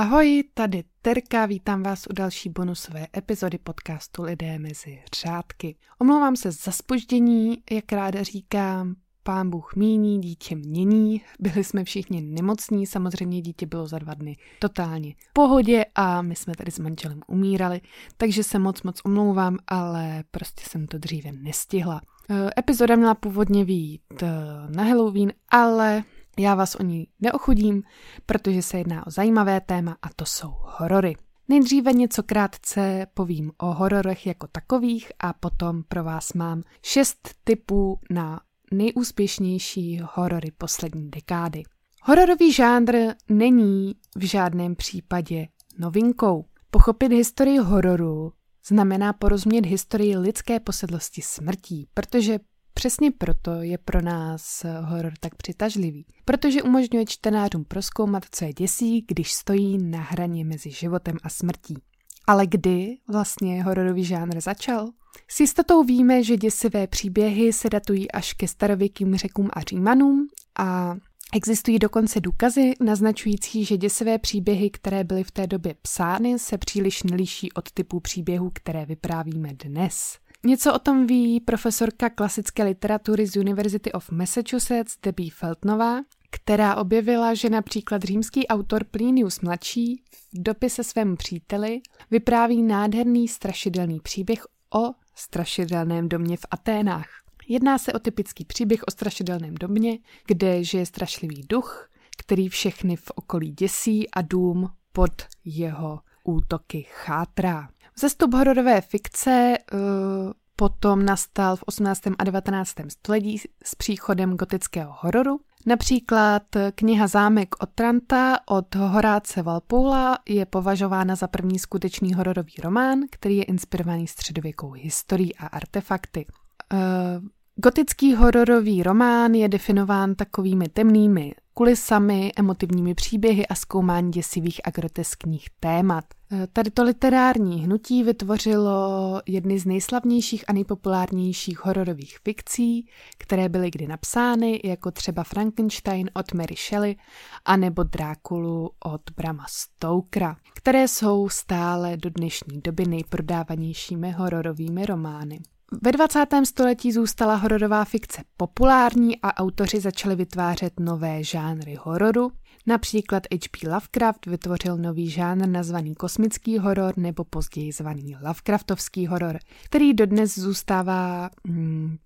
Ahoj, tady Terka, vítám vás u další bonusové epizody podcastu Lidé mezi řádky. Omlouvám se za spoždění, jak ráda říkám, pán Bůh míní, dítě mění, byli jsme všichni nemocní, samozřejmě dítě bylo za dva dny totálně v pohodě a my jsme tady s manželem umírali, takže se moc moc omlouvám, ale prostě jsem to dříve nestihla. E, epizoda měla původně výjít e, na Halloween, ale já vás o ní neochudím, protože se jedná o zajímavé téma a to jsou horory. Nejdříve něco krátce povím o hororech jako takových a potom pro vás mám šest typů na nejúspěšnější horory poslední dekády. Hororový žánr není v žádném případě novinkou. Pochopit historii hororu znamená porozumět historii lidské posedlosti smrtí, protože Přesně proto je pro nás horor tak přitažlivý, protože umožňuje čtenářům proskoumat, co je děsí, když stojí na hraně mezi životem a smrtí. Ale kdy vlastně hororový žánr začal? S jistotou víme, že děsivé příběhy se datují až ke starověkým řekům a římanům a Existují dokonce důkazy naznačující, že děsivé příběhy, které byly v té době psány, se příliš neliší od typů příběhů, které vyprávíme dnes. Něco o tom ví profesorka klasické literatury z University of Massachusetts Debbie Feltnová, která objevila, že například římský autor Plinius mladší v dopise svému příteli vypráví nádherný strašidelný příběh o strašidelném domě v Aténách. Jedná se o typický příběh o strašidelném domě, kde žije strašlivý duch, který všechny v okolí děsí a dům pod jeho útoky chátrá. Zestup hororové fikce uh, potom nastal v 18. a 19. století s příchodem gotického hororu. Například kniha Zámek od Tranta od Horáce Valpoula je považována za první skutečný hororový román, který je inspirovaný středověkou historií a artefakty. Uh, Gotický hororový román je definován takovými temnými kulisami, emotivními příběhy a zkoumání děsivých a groteskních témat. E, tady to literární hnutí vytvořilo jedny z nejslavnějších a nejpopulárnějších hororových fikcí, které byly kdy napsány, jako třeba Frankenstein od Mary Shelley a nebo Drákulu od Brama Stokera, které jsou stále do dnešní doby nejprodávanějšími hororovými romány. Ve 20. století zůstala hororová fikce populární a autoři začali vytvářet nové žánry hororu. Například H.P. Lovecraft vytvořil nový žánr nazvaný kosmický horor nebo později zvaný Lovecraftovský horor, který dodnes zůstává hmm,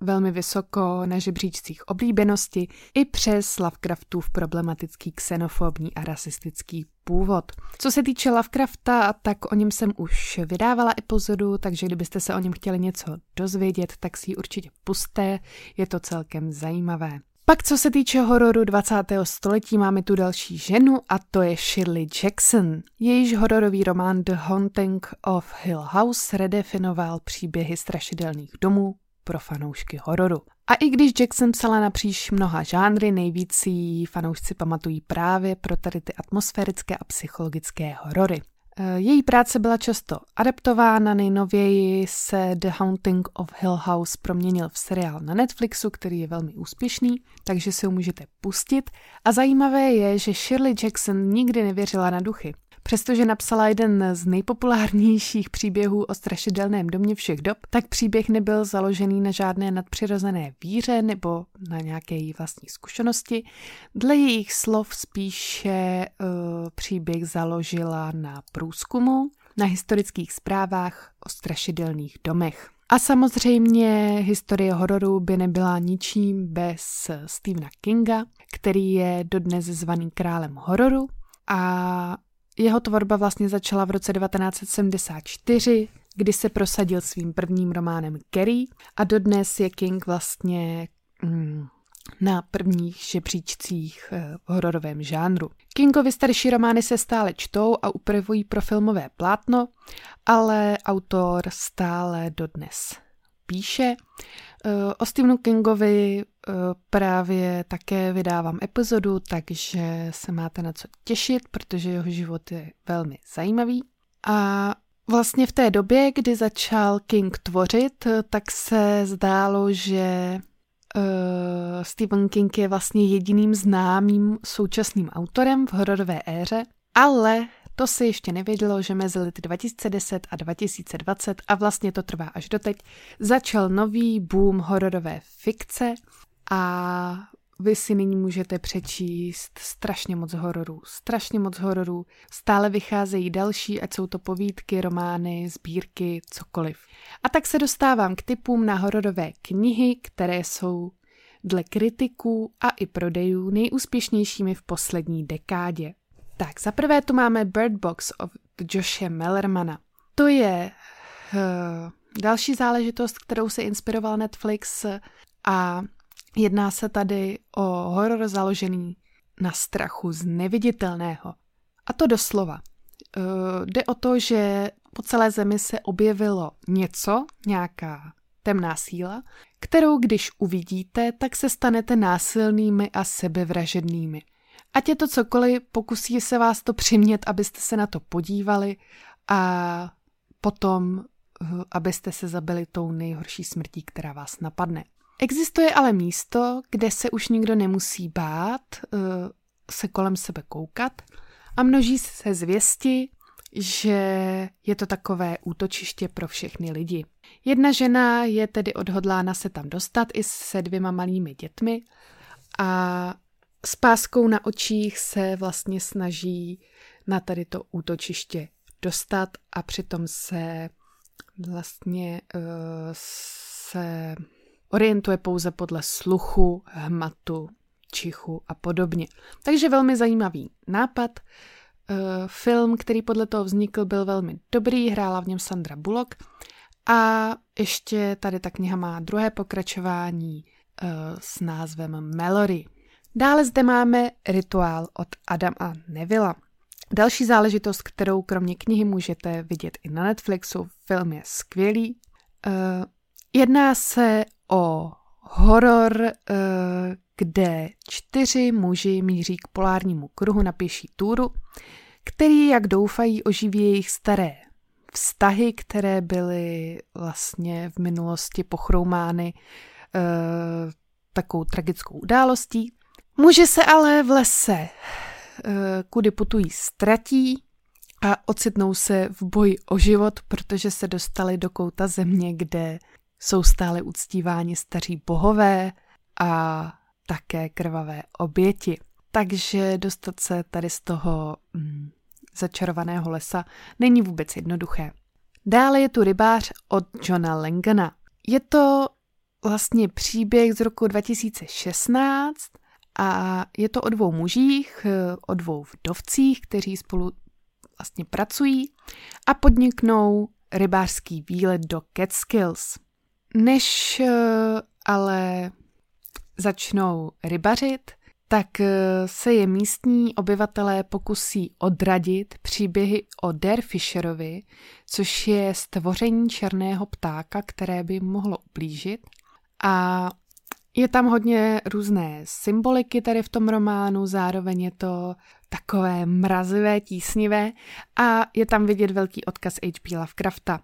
velmi vysoko na žebříčcích oblíbenosti i přes Lovecraftův problematický xenofobní a rasistický původ. Co se týče Lovecrafta, tak o něm jsem už vydávala epizodu, takže kdybyste se o něm chtěli něco dozvědět, tak si ji určitě puste, je to celkem zajímavé. Pak co se týče hororu 20. století, máme tu další ženu a to je Shirley Jackson. Jejíž hororový román The Haunting of Hill House redefinoval příběhy strašidelných domů pro fanoušky hororu. A i když Jackson psala napříč mnoha žánry, nejvíc jí fanoušci pamatují právě pro tady ty atmosférické a psychologické horory. E, její práce byla často adaptována, nejnověji se The Haunting of Hill House proměnil v seriál na Netflixu, který je velmi úspěšný, takže si ho můžete pustit. A zajímavé je, že Shirley Jackson nikdy nevěřila na duchy. Přestože napsala jeden z nejpopulárnějších příběhů o strašidelném domě všech dob, tak příběh nebyl založený na žádné nadpřirozené víře nebo na nějaké její vlastní zkušenosti. Dle jejich slov spíše uh, příběh založila na průzkumu, na historických zprávách o strašidelných domech. A samozřejmě historie hororu by nebyla ničím bez Stephena Kinga, který je dodnes zvaný králem hororu a jeho tvorba vlastně začala v roce 1974, kdy se prosadil svým prvním románem Kerry a dodnes je King vlastně mm, na prvních žebříčcích eh, v hororovém žánru. Kingovi starší romány se stále čtou a upravují pro filmové plátno, ale autor stále dodnes píše. Eh, o Stephenu Kingovi eh, právě také vydávám epizodu, takže se máte na co těšit, protože jeho život je velmi zajímavý. A vlastně v té době, kdy začal King tvořit, tak se zdálo, že Stephen King je vlastně jediným známým současným autorem v hororové éře Ale to se ještě nevědělo, že mezi lety 2010 a 2020, a vlastně to trvá až doteď, začal nový boom hororové fikce a vy si nyní můžete přečíst strašně moc hororů, strašně moc hororů. Stále vycházejí další, ať jsou to povídky, romány, sbírky, cokoliv. A tak se dostávám k typům na hororové knihy, které jsou dle kritiků a i prodejů nejúspěšnějšími v poslední dekádě. Tak, za prvé tu máme Bird Box od Joshe Mellermana. To je uh, další záležitost, kterou se inspiroval Netflix a jedná se tady o horor založený na strachu z neviditelného. A to doslova. Uh, jde o to, že po celé zemi se objevilo něco, nějaká temná síla, kterou když uvidíte, tak se stanete násilnými a sebevražednými. Ať je to cokoliv, pokusí se vás to přimět, abyste se na to podívali a potom, eh, abyste se zabili tou nejhorší smrtí, která vás napadne. Existuje ale místo, kde se už nikdo nemusí bát eh, se kolem sebe koukat a množí se zvěsti, že je to takové útočiště pro všechny lidi. Jedna žena je tedy odhodlána se tam dostat i se dvěma malými dětmi a s páskou na očích se vlastně snaží na tady to útočiště dostat a přitom se vlastně uh, se orientuje pouze podle sluchu, hmatu, čichu a podobně. Takže velmi zajímavý nápad. Uh, film, který podle toho vznikl, byl velmi dobrý, hrála v něm Sandra Bullock a ještě tady ta kniha má druhé pokračování uh, s názvem Mallory. Dále zde máme rituál od Adama Nevilla. Další záležitost, kterou kromě knihy můžete vidět i na Netflixu, film je skvělý. Uh, jedná se o horor, uh, kde čtyři muži míří k polárnímu kruhu na pěší túru, který, jak doufají, oživí jejich staré vztahy, které byly vlastně v minulosti pochroumány uh, takovou tragickou událostí. Muži se ale v lese, uh, kudy putují, ztratí a ocitnou se v boji o život, protože se dostali do kouta země, kde jsou stále uctíváni staří bohové a také krvavé oběti. Takže dostat se tady z toho mm, začarovaného lesa není vůbec jednoduché. Dále je tu rybář od Johna Langana. Je to vlastně příběh z roku 2016 a je to o dvou mužích, o dvou vdovcích, kteří spolu vlastně pracují a podniknou rybářský výlet do Catskills. Než eh, ale začnou rybařit, tak eh, se je místní obyvatelé pokusí odradit příběhy o Dare Fisherovi, což je stvoření černého ptáka, které by mohlo ublížit. A je tam hodně různé symboliky tady v tom románu, zároveň je to takové mrazivé, tísnivé a je tam vidět velký odkaz H.P. Lovecrafta.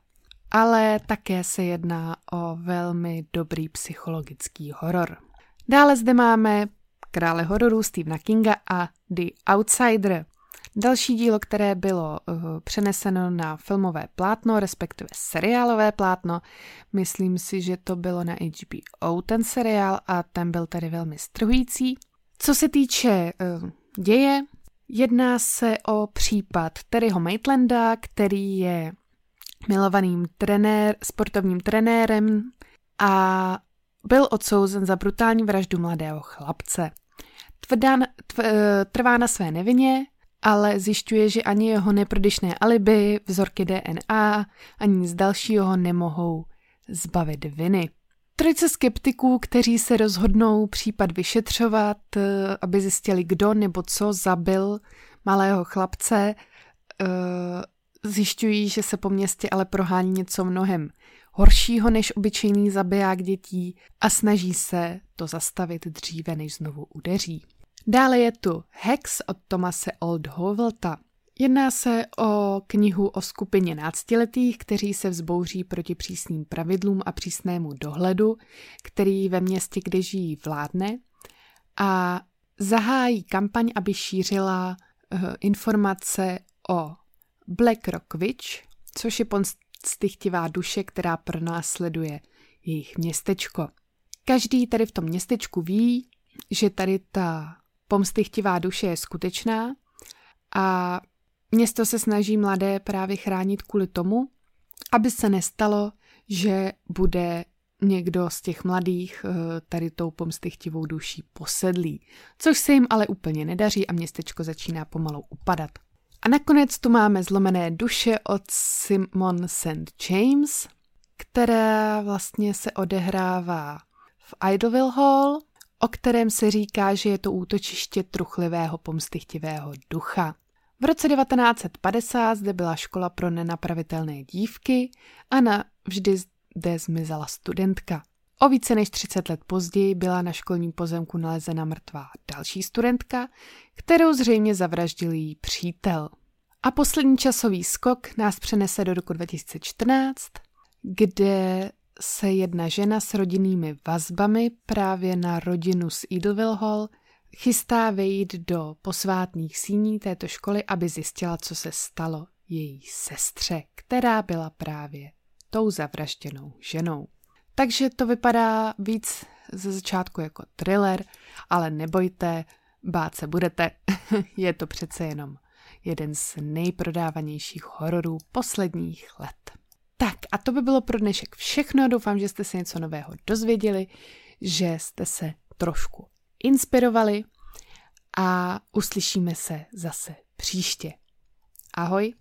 Ale také se jedná o velmi dobrý psychologický horor. Dále zde máme krále hororů Stephena Kinga a The Outsider. Další dílo, které bylo uh, přeneseno na filmové plátno, respektive seriálové plátno, myslím si, že to bylo na HBO ten seriál a ten byl tady velmi strhující. Co se týče uh, děje, jedná se o případ Terryho Maitlanda, který je milovaným trenér, sportovním trenérem a byl odsouzen za brutální vraždu mladého chlapce. Tvrdá, tv, eh, trvá na své nevině, ale zjišťuje, že ani jeho neprodyšné alibi, vzorky DNA, ani nic dalšího ho nemohou zbavit viny. Trojice skeptiků, kteří se rozhodnou případ vyšetřovat, eh, aby zjistili, kdo nebo co zabil malého chlapce, eh, zjišťují, že se po městě ale prohání něco mnohem horšího než obyčejný zabiják dětí a snaží se to zastavit dříve, než znovu udeří. Dále je tu Hex od Tomase Oldhovelta. Jedná se o knihu o skupině náctiletých, kteří se vzbouří proti přísným pravidlům a přísnému dohledu, který ve městě, kde žijí, vládne a zahájí kampaň, aby šířila informace o Black Rock Witch, což je pomstychtivá duše, která pronásleduje jejich městečko. Každý tady v tom městečku ví, že tady ta pomstychtivá duše je skutečná a město se snaží mladé právě chránit kvůli tomu, aby se nestalo, že bude někdo z těch mladých eh, tady tou pomstychtivou duší posedlý, což se jim ale úplně nedaří a městečko začíná pomalu upadat. A nakonec tu máme zlomené duše od Simon St. James, která vlastně se odehrává v Idleville Hall, o kterém se říká, že je to útočiště truchlivého pomstychtivého ducha. V roce 1950 zde byla škola pro nenapravitelné dívky a na vždy zde zmizela studentka. O více než 30 let později byla na školním pozemku nalezena mrtvá další studentka, kterou zřejmě zavraždil její přítel. A poslední časový skok nás přenese do roku 2014, kde se jedna žena s rodinnými vazbami právě na rodinu z Idleville Hall chystá vejít do posvátných síní této školy, aby zjistila, co se stalo její sestře, která byla právě tou zavražděnou ženou. Takže to vypadá víc ze začátku jako thriller, ale nebojte, bát se budete, je to přece jenom jeden z nejprodávanějších hororů posledních let. A to by bylo pro dnešek všechno. Doufám, že jste se něco nového dozvěděli, že jste se trošku inspirovali a uslyšíme se zase příště. Ahoj!